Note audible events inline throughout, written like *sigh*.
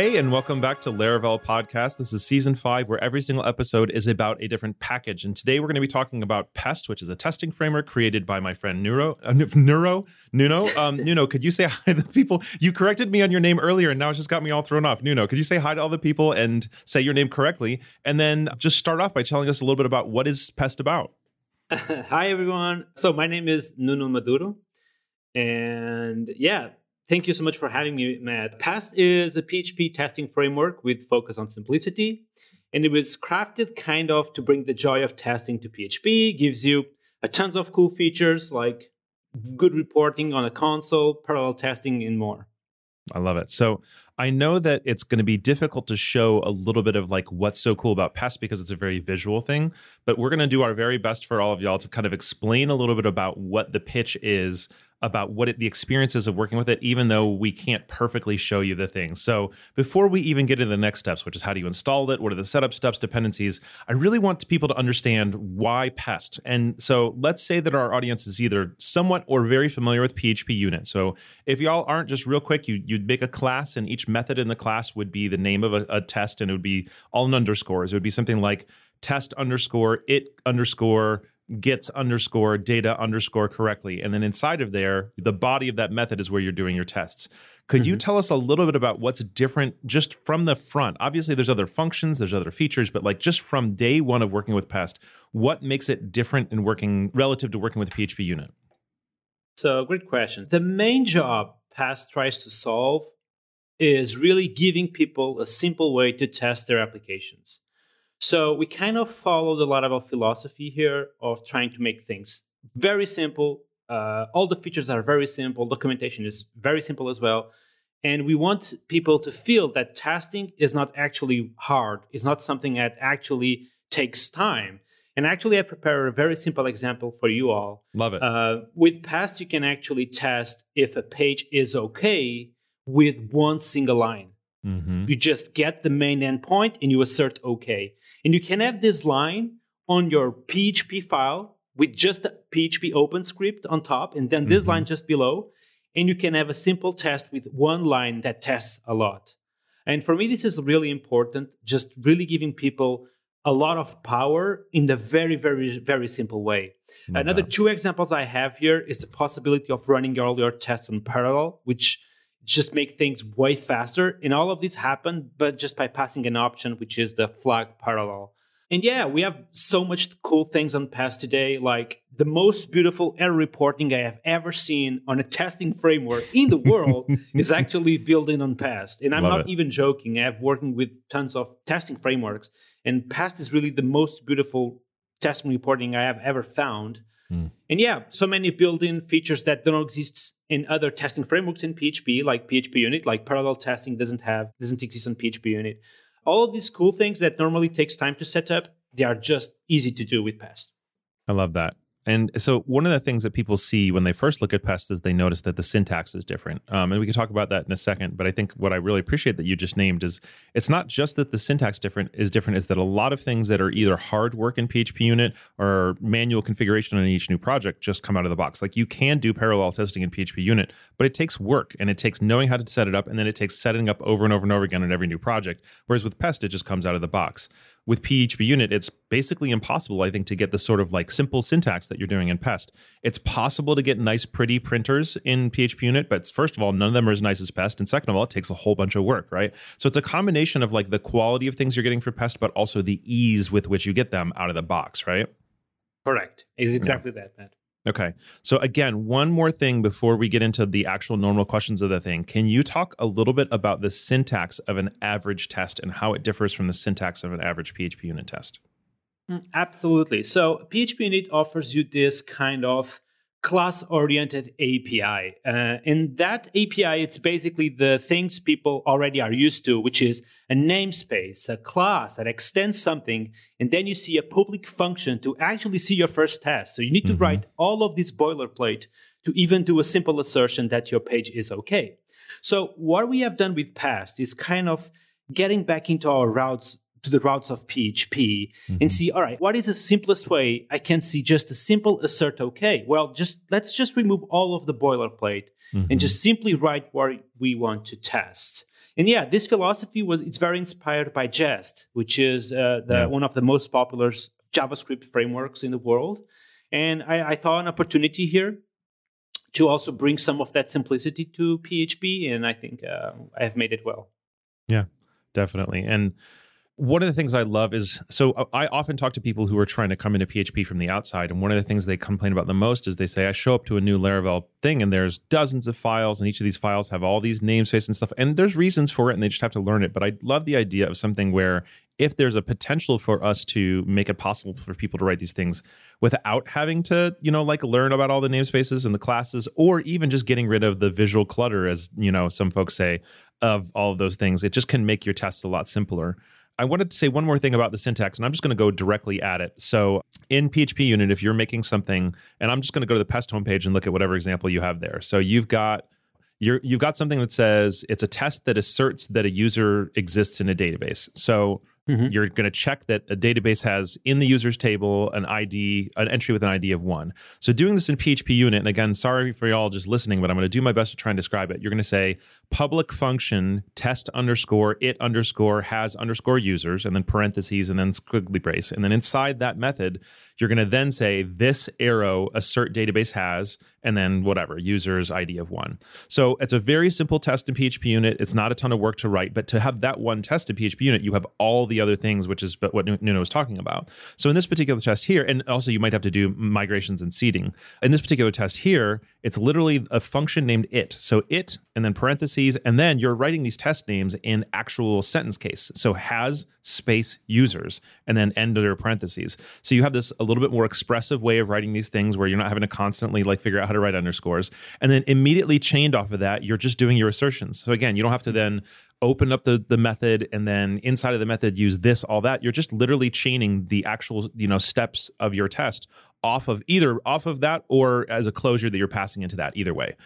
Hey, and welcome back to Laravel Podcast. This is season five, where every single episode is about a different package. And today we're going to be talking about Pest, which is a testing framework created by my friend Neuro. Uh, Neuro? Nuno? Um, *laughs* Nuno, could you say hi to the people? You corrected me on your name earlier, and now it's just got me all thrown off. Nuno, could you say hi to all the people and say your name correctly? And then just start off by telling us a little bit about what is Pest about? *laughs* hi, everyone. So my name is Nuno Maduro. And yeah, Thank you so much for having me, Matt. Pest is a PHP testing framework with focus on simplicity. And it was crafted kind of to bring the joy of testing to PHP, gives you a tons of cool features like good reporting on a console, parallel testing, and more. I love it. So I know that it's going to be difficult to show a little bit of like what's so cool about Pest because it's a very visual thing, but we're going to do our very best for all of y'all to kind of explain a little bit about what the pitch is about what it, the experiences of working with it, even though we can't perfectly show you the things. So before we even get into the next steps, which is how do you install it, what are the setup steps, dependencies, I really want people to understand why Pest. And so let's say that our audience is either somewhat or very familiar with PHP unit. So if y'all aren't, just real quick, you, you'd make a class, and each method in the class would be the name of a, a test, and it would be all underscores. It would be something like test underscore it underscore gets underscore data underscore correctly. And then inside of there, the body of that method is where you're doing your tests. Could mm-hmm. you tell us a little bit about what's different just from the front? Obviously, there's other functions, there's other features, but like just from day one of working with Pest, what makes it different in working relative to working with PHP unit? So, great question. The main job Pest tries to solve is really giving people a simple way to test their applications. So we kind of followed a lot of our philosophy here of trying to make things very simple. Uh, all the features are very simple. Documentation is very simple as well. And we want people to feel that testing is not actually hard. It's not something that actually takes time. And actually, I prepared a very simple example for you all. Love it. Uh, with Pest, you can actually test if a page is okay with one single line. Mm-hmm. You just get the main endpoint and you assert OK. And you can have this line on your PHP file with just a PHP open script on top, and then this mm-hmm. line just below. And you can have a simple test with one line that tests a lot. And for me, this is really important, just really giving people a lot of power in the very, very, very simple way. Another two examples I have here is the possibility of running all your tests in parallel, which just make things way faster. And all of this happened, but just by passing an option, which is the flag parallel. And yeah, we have so much cool things on Pest today. Like the most beautiful error reporting I have ever seen on a testing framework in the world *laughs* is actually building on Pest. And I'm Love not it. even joking. I have working with tons of testing frameworks, and Pest is really the most beautiful testing reporting I have ever found. Mm. And yeah, so many built-in features that don't exist in other testing frameworks in PHP, like PHP Unit, like parallel testing doesn't have doesn't exist on PHP Unit. All of these cool things that normally takes time to set up, they are just easy to do with Pest. I love that. And so, one of the things that people see when they first look at Pest is they notice that the syntax is different. Um, and we can talk about that in a second. But I think what I really appreciate that you just named is it's not just that the syntax different is different, is that a lot of things that are either hard work in PHP unit or manual configuration on each new project just come out of the box. Like you can do parallel testing in PHP unit, but it takes work and it takes knowing how to set it up, and then it takes setting up over and over and over again on every new project. Whereas with Pest, it just comes out of the box with PHP unit, it's basically impossible, I think, to get the sort of like simple syntax that you're doing in Pest. It's possible to get nice, pretty printers in PHP unit, but first of all, none of them are as nice as Pest. And second of all, it takes a whole bunch of work, right? So it's a combination of like the quality of things you're getting for Pest, but also the ease with which you get them out of the box, right? Correct. Is exactly yeah. that, Matt. Okay. So again, one more thing before we get into the actual normal questions of the thing. Can you talk a little bit about the syntax of an average test and how it differs from the syntax of an average PHP unit test? Mm, absolutely. So PHP unit offers you this kind of class oriented API. Uh, and that API, it's basically the things people already are used to, which is a namespace, a class that extends something, and then you see a public function to actually see your first test. So you need to mm-hmm. write all of this boilerplate to even do a simple assertion that your page is okay. So what we have done with Pest is kind of getting back into our routes to the routes of PHP mm-hmm. and see, all right, what is the simplest way I can see just a simple assert okay? Well, just let's just remove all of the boilerplate mm-hmm. and just simply write what we want to test. And yeah, this philosophy was it's very inspired by Jest, which is uh, the, yeah. one of the most popular JavaScript frameworks in the world. And I, I thought an opportunity here to also bring some of that simplicity to PHP, and I think uh, I have made it well. Yeah, definitely. And one of the things I love is so I often talk to people who are trying to come into PHP from the outside, and one of the things they complain about the most is they say I show up to a new Laravel thing and there's dozens of files, and each of these files have all these namespaces and stuff, and there's reasons for it, and they just have to learn it. But I love the idea of something where if there's a potential for us to make it possible for people to write these things without having to, you know, like learn about all the namespaces and the classes, or even just getting rid of the visual clutter, as you know, some folks say, of all of those things, it just can make your tests a lot simpler. I wanted to say one more thing about the syntax, and I'm just going to go directly at it. So in PHP unit, if you're making something, and I'm just going to go to the pest homepage and look at whatever example you have there. So you've got you're, you've got something that says it's a test that asserts that a user exists in a database. So Mm-hmm. You're going to check that a database has in the users table an ID, an entry with an ID of one. So doing this in PHP unit, and again, sorry for y'all just listening, but I'm going to do my best to try and describe it. You're going to say public function test underscore it underscore has underscore users, and then parentheses, and then squiggly brace. And then inside that method, you're going to then say this arrow assert database has, and then whatever users ID of one. So it's a very simple test in PHP unit. It's not a ton of work to write, but to have that one test in PHP unit, you have all the other things, which is what Nuno was talking about. So in this particular test here, and also you might have to do migrations and seeding. In this particular test here, it's literally a function named it. So it and then parentheses, and then you're writing these test names in actual sentence case. So has space users and then end under parentheses. So you have this little bit more expressive way of writing these things where you're not having to constantly like figure out how to write underscores. And then immediately chained off of that, you're just doing your assertions. So again, you don't have to then open up the the method and then inside of the method use this all that you're just literally chaining the actual you know steps of your test off of either off of that or as a closure that you're passing into that either way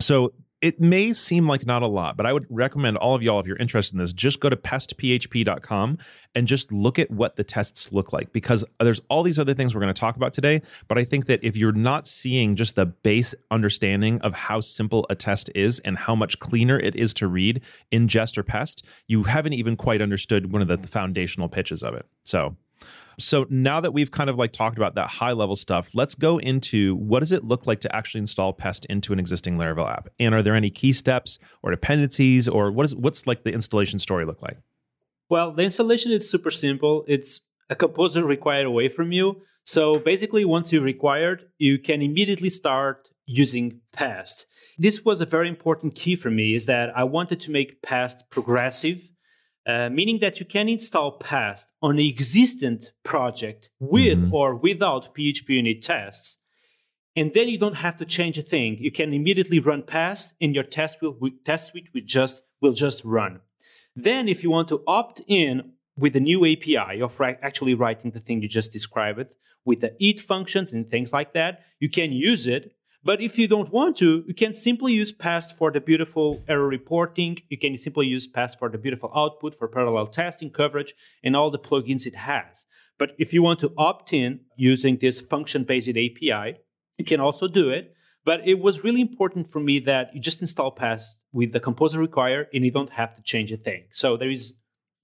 so it may seem like not a lot, but I would recommend all of y'all, if you're interested in this, just go to pestphp.com and just look at what the tests look like because there's all these other things we're going to talk about today. But I think that if you're not seeing just the base understanding of how simple a test is and how much cleaner it is to read in Jest or Pest, you haven't even quite understood one of the foundational pitches of it. So so now that we've kind of like talked about that high level stuff, let's go into what does it look like to actually install Pest into an existing Laravel app? And are there any key steps or dependencies or what is what's like the installation story look like? Well, the installation is super simple. It's a composer required away from you. So basically, once you required, you can immediately start using Pest. This was a very important key for me is that I wanted to make Pest progressive uh, meaning that you can install Pest on an existing project with mm-hmm. or without PHP unit tests. And then you don't have to change a thing. You can immediately run Pest, and your test will test suite will just will just run. Then, if you want to opt in with the new API of actually writing the thing you just described with the it functions and things like that, you can use it but if you don't want to, you can simply use Pest for the beautiful error reporting. You can simply use Pest for the beautiful output, for parallel testing coverage, and all the plugins it has. But if you want to opt in using this function based API, you can also do it. But it was really important for me that you just install Pest with the composer require and you don't have to change a thing. So there is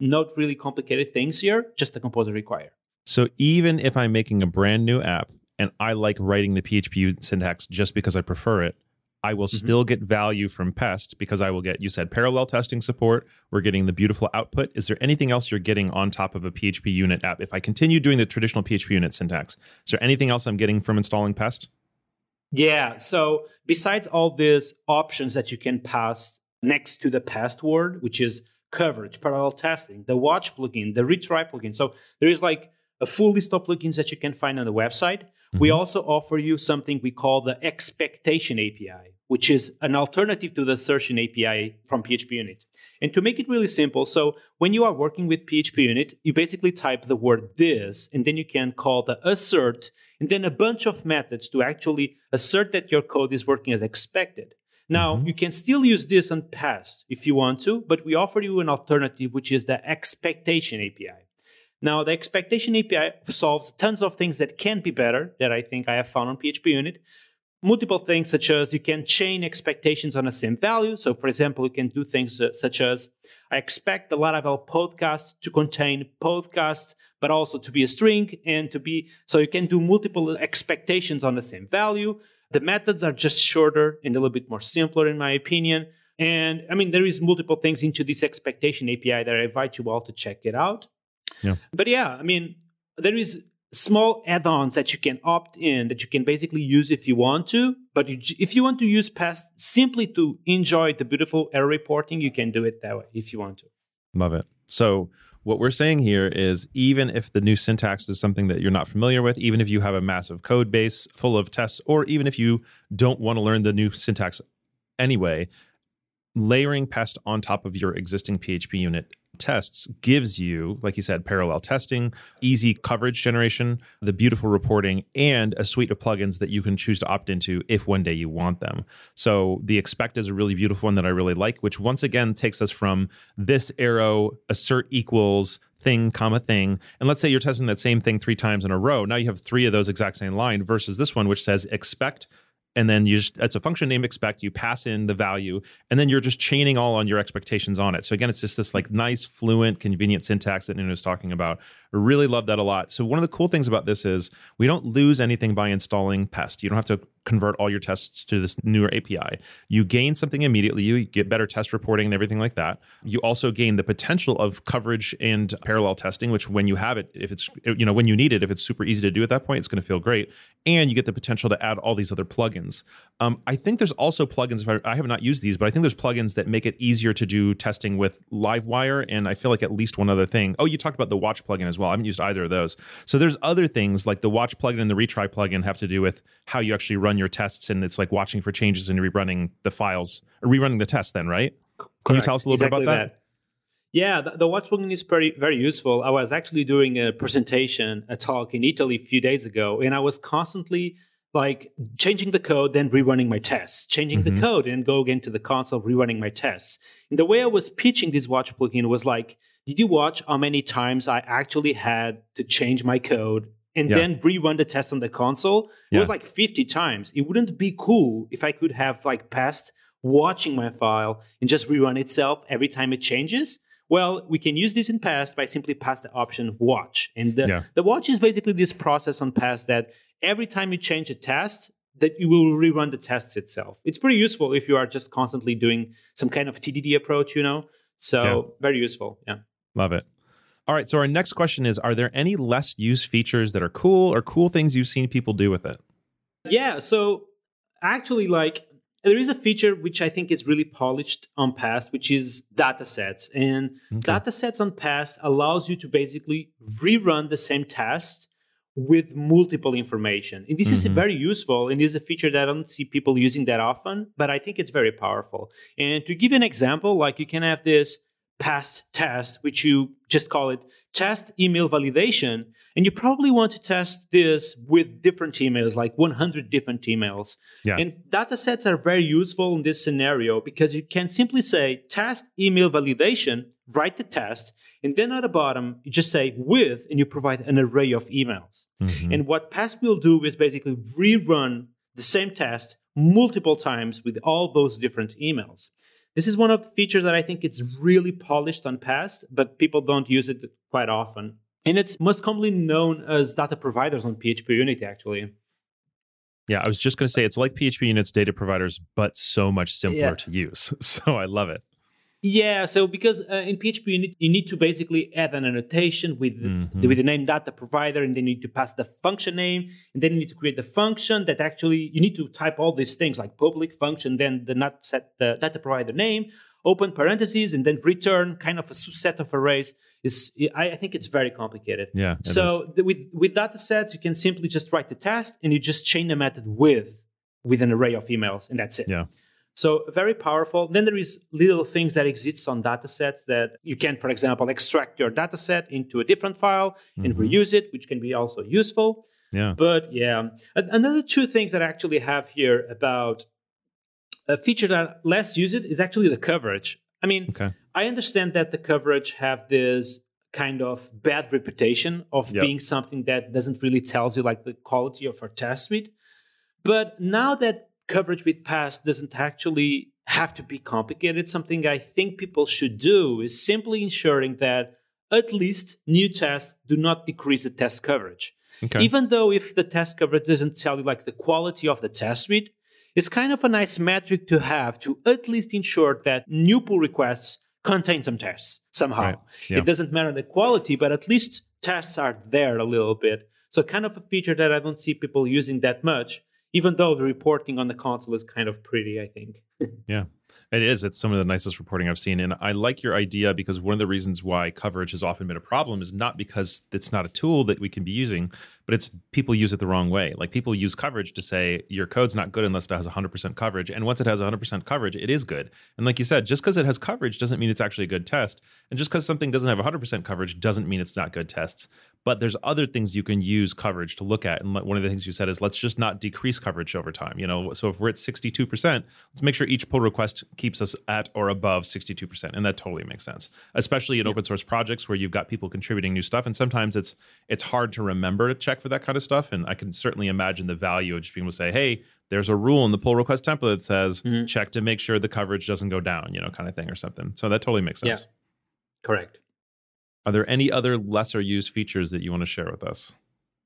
not really complicated things here, just the composer require. So even if I'm making a brand new app, and I like writing the PHP syntax just because I prefer it, I will mm-hmm. still get value from Pest because I will get, you said parallel testing support. We're getting the beautiful output. Is there anything else you're getting on top of a PHP unit app? If I continue doing the traditional PHP unit syntax, is there anything else I'm getting from installing Pest? Yeah. So besides all these options that you can pass next to the Pest word, which is coverage, parallel testing, the watch plugin, the retry plugin. So there is like a full list of plugins that you can find on the website. Mm-hmm. We also offer you something we call the expectation API, which is an alternative to the assertion API from PHP Unit. And to make it really simple, so when you are working with PHP Unit, you basically type the word this, and then you can call the assert, and then a bunch of methods to actually assert that your code is working as expected. Now, mm-hmm. you can still use this on Pest if you want to, but we offer you an alternative, which is the expectation API. Now, the expectation API solves tons of things that can be better that I think I have found on PHP Unit. multiple things such as you can chain expectations on the same value. So, for example, you can do things uh, such as I expect the Laravel podcast to contain podcasts, but also to be a string and to be so you can do multiple expectations on the same value. The methods are just shorter and a little bit more simpler, in my opinion. And I mean, there is multiple things into this expectation API that I invite you all to check it out. Yeah. But yeah, I mean, there is small add-ons that you can opt in that you can basically use if you want to but you, if you want to use pest simply to enjoy the beautiful error reporting you can do it that way if you want to love it so what we're saying here is even if the new syntax is something that you're not familiar with even if you have a massive code base full of tests or even if you don't want to learn the new syntax anyway layering pest on top of your existing php unit tests gives you, like you said, parallel testing, easy coverage generation, the beautiful reporting, and a suite of plugins that you can choose to opt into if one day you want them. So the expect is a really beautiful one that I really like, which once again takes us from this arrow assert equals thing comma thing and let's say you're testing that same thing three times in a row now you have three of those exact same line versus this one which says expect and then you just it's a function name expect you pass in the value and then you're just chaining all on your expectations on it. So again it's just this like nice fluent convenient syntax that Nuno was talking about really love that a lot so one of the cool things about this is we don't lose anything by installing pest you don't have to convert all your tests to this newer API. You gain something immediately. You get better test reporting and everything like that. You also gain the potential of coverage and parallel testing, which when you have it, if it's you know when you need it, if it's super easy to do at that point, it's going to feel great. And you get the potential to add all these other plugins. Um, I think there's also plugins. I, I have not used these, but I think there's plugins that make it easier to do testing with Livewire. And I feel like at least one other thing. Oh, you talked about the Watch plugin as well. I haven't used either of those. So there's other things like the Watch plugin and the Retry plugin have to do with how you actually run your tests and it's like watching for changes and rerunning the files or rerunning the test then right can you tell us a little exactly bit about that? that? Yeah, the, the Watch plugin is very very useful. I was actually doing a presentation, a talk in Italy a few days ago, and I was constantly like changing the code, then rerunning my tests, changing mm-hmm. the code, and go again to the console, rerunning my tests. And the way I was pitching this Watch plugin was like, did you watch how many times I actually had to change my code and yeah. then rerun the test on the console. It yeah. was like 50 times. It wouldn't be cool if I could have like Pest watching my file and just rerun itself every time it changes. Well, we can use this in Pest by simply pass the option watch. And the, yeah. the watch is basically this process on Pest that every time you change a test, that you will rerun the tests itself. It's pretty useful if you are just constantly doing some kind of TDD approach, you know. So very useful. Yeah. Love it. All right. So our next question is: Are there any less used features that are cool or cool things you've seen people do with it? Yeah. So actually, like there is a feature which I think is really polished on Pest, which is datasets. And okay. datasets on Pest allows you to basically rerun the same test with multiple information. And this mm-hmm. is very useful and is a feature that I don't see people using that often, but I think it's very powerful. And to give an example, like you can have this Pest test, which you just call it test email validation. And you probably want to test this with different emails, like 100 different emails. Yeah. And data sets are very useful in this scenario because you can simply say test email validation, write the test, and then at the bottom, you just say with, and you provide an array of emails. Mm-hmm. And what Pest will do is basically rerun the same test multiple times with all those different emails. This is one of the features that I think it's really polished on Pest, but people don't use it quite often. And it's most commonly known as data providers on PHP Unity, actually. Yeah, I was just going to say it's like PHP Unit's data providers, but so much simpler yeah. to use. *laughs* So I love it. Yeah, so because uh, in PHP you need, you need to basically add an annotation with mm-hmm. the, with the name data provider, and then you need to pass the function name, and then you need to create the function that actually you need to type all these things like public function, then the not set the data provider name, open parentheses, and then return kind of a subset of arrays. Is I, I think it's very complicated. Yeah. So the, with with data sets, you can simply just write the test and you just chain the method with with an array of emails, and that's it. Yeah. So very powerful. Then there is little things that exist on datasets that you can, for example, extract your dataset into a different file mm-hmm. and reuse it, which can be also useful. Yeah. But yeah, another two things that I actually have here about a feature that less use it is actually the coverage. I mean, okay. I understand that the coverage have this kind of bad reputation of yep. being something that doesn't really tells you like the quality of our test suite. But now that coverage with Pest doesn't actually have to be complicated, something I think people should do is simply ensuring that at least new tests do not decrease the test coverage. Okay. Even though if the test coverage doesn't tell you like the quality of the test suite, it's kind of a nice metric to have to at least ensure that new pull requests contain some tests somehow. Right. Yeah. It doesn't matter the quality, but at least tests are there a little bit. So kind of a feature that I don't see people using that much, even though the reporting on the console is kind of pretty, I think. *laughs* yeah. It is. It's some of the nicest reporting I've seen. And I like your idea because one of the reasons why coverage has often been a problem is not because it's not a tool that we can be using, but it's people use it the wrong way. Like people use coverage to say your code's not good unless it has 100% coverage. And once it has 100% coverage, it is good. And like you said, just because it has coverage doesn't mean it's actually a good test. And just because something doesn't have 100% coverage doesn't mean it's not good tests. But there's other things you can use coverage to look at. And one of the things you said is let's just not decrease coverage over time. You know, so if we're at 62%, let's make sure each pull request keeps us at or above 62%. And that totally makes sense, especially in yeah. open source projects where you've got people contributing new stuff. And sometimes it's it's hard to remember to check for that kind of stuff. And I can certainly imagine the value of just being able to say, hey, there's a rule in the pull request template that says mm-hmm. check to make sure the coverage doesn't go down, you know, kind of thing or something. So that totally makes sense. Yeah. Correct. Are there any other lesser used features that you want to share with us?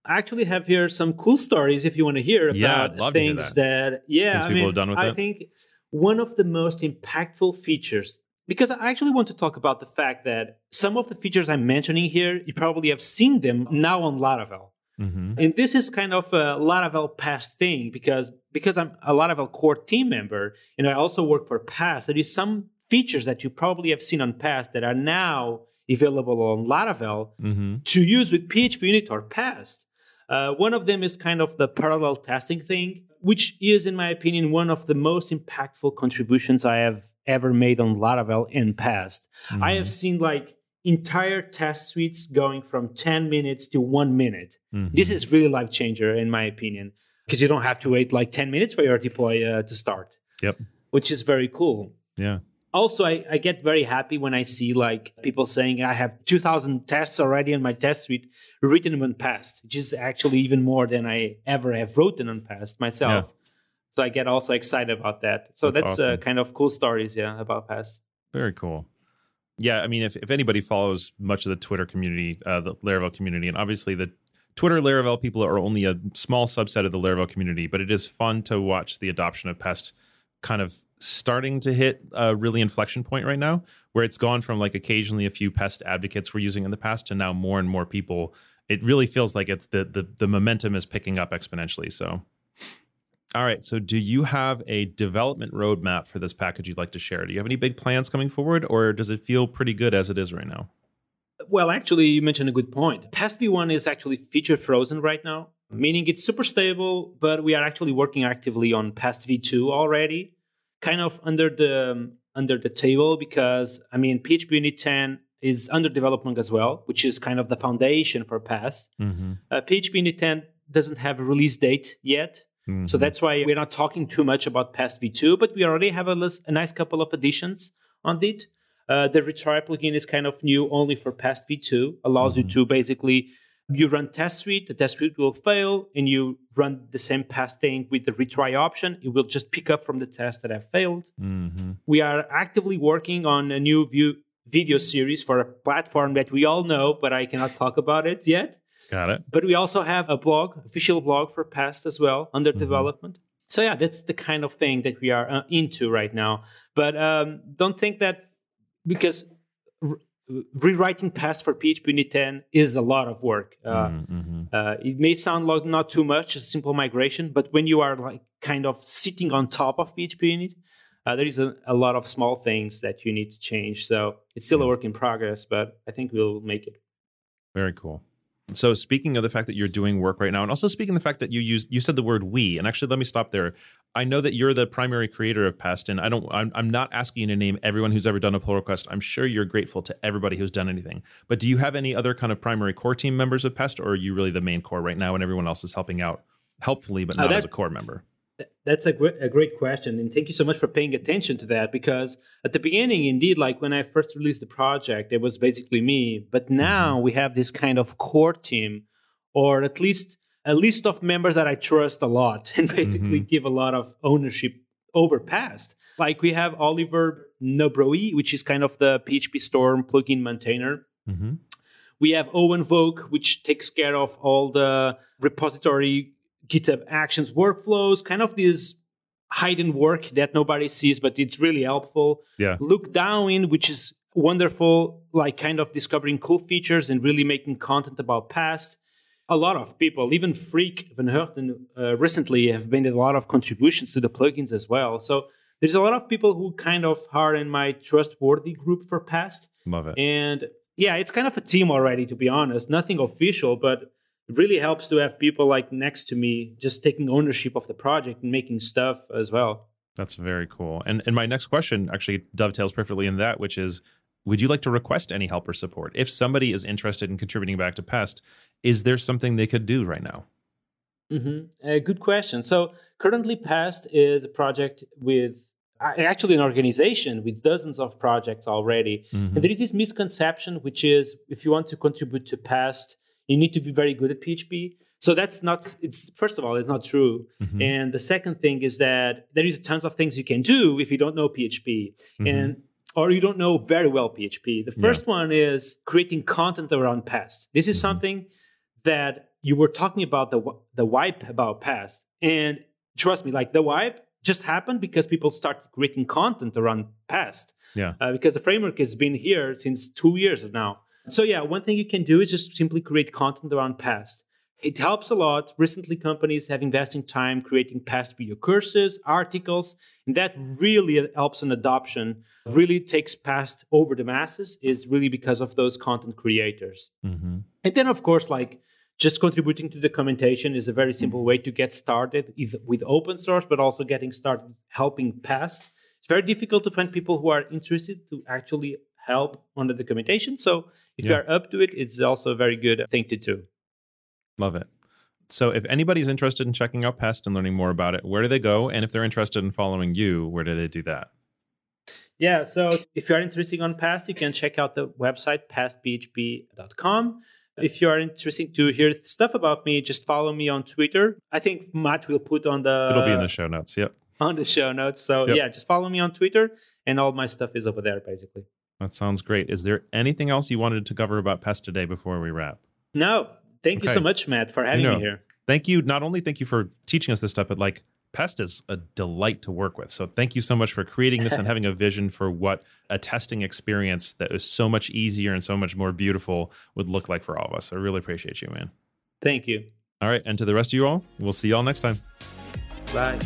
I actually have here some cool stories if you want to hear about yeah, things that. that. yeah, things I mean, done with I it? think one of the most impactful features because I actually want to talk about the fact that some of the features I'm mentioning here, you probably have seen them now on Laravel. Mm-hmm. And this is kind of a Laravel Pest thing because because I'm a Laravel core team member and I also work for Pest. There is some features that you probably have seen on Pest that are now available on Laravel mm-hmm. to use with PHP Unit or Pest. Uh, one of them is kind of the parallel testing thing, which is, in my opinion, one of the most impactful contributions I have ever made on Laravel in Pest. Mm-hmm. I have mm-hmm. seen like entire test suites going from 10 minutes to one minute. Mm-hmm. This is really life changer in my opinion, because you don't have to wait like 10 minutes for your deploy uh, to start. Yep. Which is very cool. Yeah. Also, I, I get very happy when I see like people saying I have 2000 tests already in my test suite written on Pest, which is actually even more than I ever have written on Pest myself. Yeah. So I get also excited about that. So that's, that's uh, awesome. uh, kind of cool stories, yeah, about Pest. Very cool yeah, I mean, if, if anybody follows much of the Twitter community, uh, the Laravel community, and obviously the Twitter Laravel people are only a small subset of the Laravel community, but it is fun to watch the adoption of Pest kind of starting to hit a really inflection point right now, where it's gone from like occasionally a few Pest advocates were using in the past to now more and more people. It really feels like it's the the, the momentum is picking up exponentially. So all right. So, do you have a development roadmap for this package you'd like to share? Do you have any big plans coming forward, or does it feel pretty good as it is right now? Well, actually, you mentioned a good point. Pest v1 is actually feature frozen right now, meaning it's super stable, but we are actually working actively on Pest v2 already, kind of under the um, under the table because I mean PHP Unit 10 is under development as well, which is kind of the foundation for Pest. Mm-hmm. Uh, PHP Unit 10 doesn't have a release date yet, Mm-hmm. So that's why we're not talking too much about Pest v2, but we already have a, list, a nice couple of additions on it. Uh, the retry plugin is kind of new only for Pest v2, allows mm-hmm. you to basically you run test suite, the test suite will fail, and you run the same Pest thing with the retry option. It will just pick up from the tests that have failed. Mm-hmm. We are actively working on a new view, video series for a platform that we all know, but I cannot talk about it yet. Got it. But we also have a blog, official blog for Pest as well, under mm-hmm. development. So yeah, that's the kind of thing that we are uh, into right now. But um, don't think that because rewriting Pest for PHP Unit 10 is a lot of work. Uh, mm-hmm. uh, it may sound like not too much, a simple migration, but when you are like kind of sitting on top of PHP Unit, uh, there is a, a, lot of small things that you need to change. So it's still a work in progress, but I think we'll make it. Very cool. So speaking of the fact that you're doing work right now, and also speaking of the fact that you use you said the word we, and actually let me stop there. I know that you're the primary creator of Pest, and I don't. I'm, I'm not asking you to name everyone who's ever done a pull request. I'm sure you're grateful to everybody who's done anything. But do you have any other kind of primary core team members of Pest, or are you really the main core right now, and everyone else is helping out helpfully, but not uh, that, as a core member? That's a great, a great question, and thank you so much for paying attention to that. Because at the beginning, indeed, like when I first released the project, it was basically me. But now mm-hmm. we have this kind of core team, or at least a list of members that I trust a lot *laughs* and basically mm-hmm. give a lot of ownership over Pest. Like we have Oliver Nybroe, which is kind of the PhpStorm plugin maintainer. Mm-hmm. We have Owen Voke, which takes care of all the repository GitHub Actions workflows, kind of this hidden work that nobody sees, but it's really helpful. Yeah. Luke Downing, which is wonderful, like kind of discovering cool features and really making content about Pest. A lot of people, even Freek Van Herten, uh, recently have made a lot of contributions to the plugins as well. So there's a lot of people who kind of are in my trustworthy group for Pest. Love it. And yeah, it's kind of a team already, to be honest. Nothing official, but it really helps to have people like next to me just taking ownership of the project and making stuff as well. That's very cool. And and my next question actually dovetails perfectly in that, which is would you like to request any help or support? If somebody is interested in contributing back to Pest, is there something they could do right now? Mm-hmm. A good question. So currently, Pest is a project with actually an organization with dozens of projects already. Mm-hmm. And there is this misconception, which is if you want to contribute to Pest, you need to be very good at PHP. So that's not. It's first of all, it's not true. Mm-hmm. And the second thing is that there is tons of things you can do if you don't know PHP, mm-hmm. and or you don't know very well PHP. The first yeah. one is creating content around Pest. This is mm-hmm. something that you were talking about the the wipe about Pest, and trust me, like the wipe just happened because people started creating content around Pest. Yeah. Uh, because the framework has been here since two years now. So yeah, one thing you can do is just simply create content around Pest. It helps a lot. Recently, companies have invested time creating Pest video courses, articles, and that really helps in adoption. Really takes Pest over the masses is really because of those content creators. Mm-hmm. And then, of course, like just contributing to the documentation is a very simple way to get started with open source, but also getting started helping Pest. It's very difficult to find people who are interested to actually help on the documentation. So if yeah. you are up to it, it's also a very good thing to do. Love it. So if anybody's interested in checking out Pest and learning more about it, where do they go? And if they're interested in following you, where do they do that? Yeah, so if you are interested on Pest, you can check out the website pestphp.com. If you are interested to hear stuff about me, just follow me on Twitter. I think Matt will put on the It'll be in the show notes. Yep. *laughs* On the show notes. So yep. yeah, just follow me on Twitter and all my stuff is over there basically. That sounds great. Is there anything else you wanted to cover about Pest today before we wrap? No. Thank okay. you so much, Matt, for having you know, me here. Thank you. Not only thank you for teaching us this stuff, but like Pest is a delight to work with. So thank you so much for creating this *laughs* and having a vision for what a testing experience that is so much easier and so much more beautiful would look like for all of us. I really appreciate you, man. Thank you. All right. And to the rest of you all, we'll see you all next time. Bye.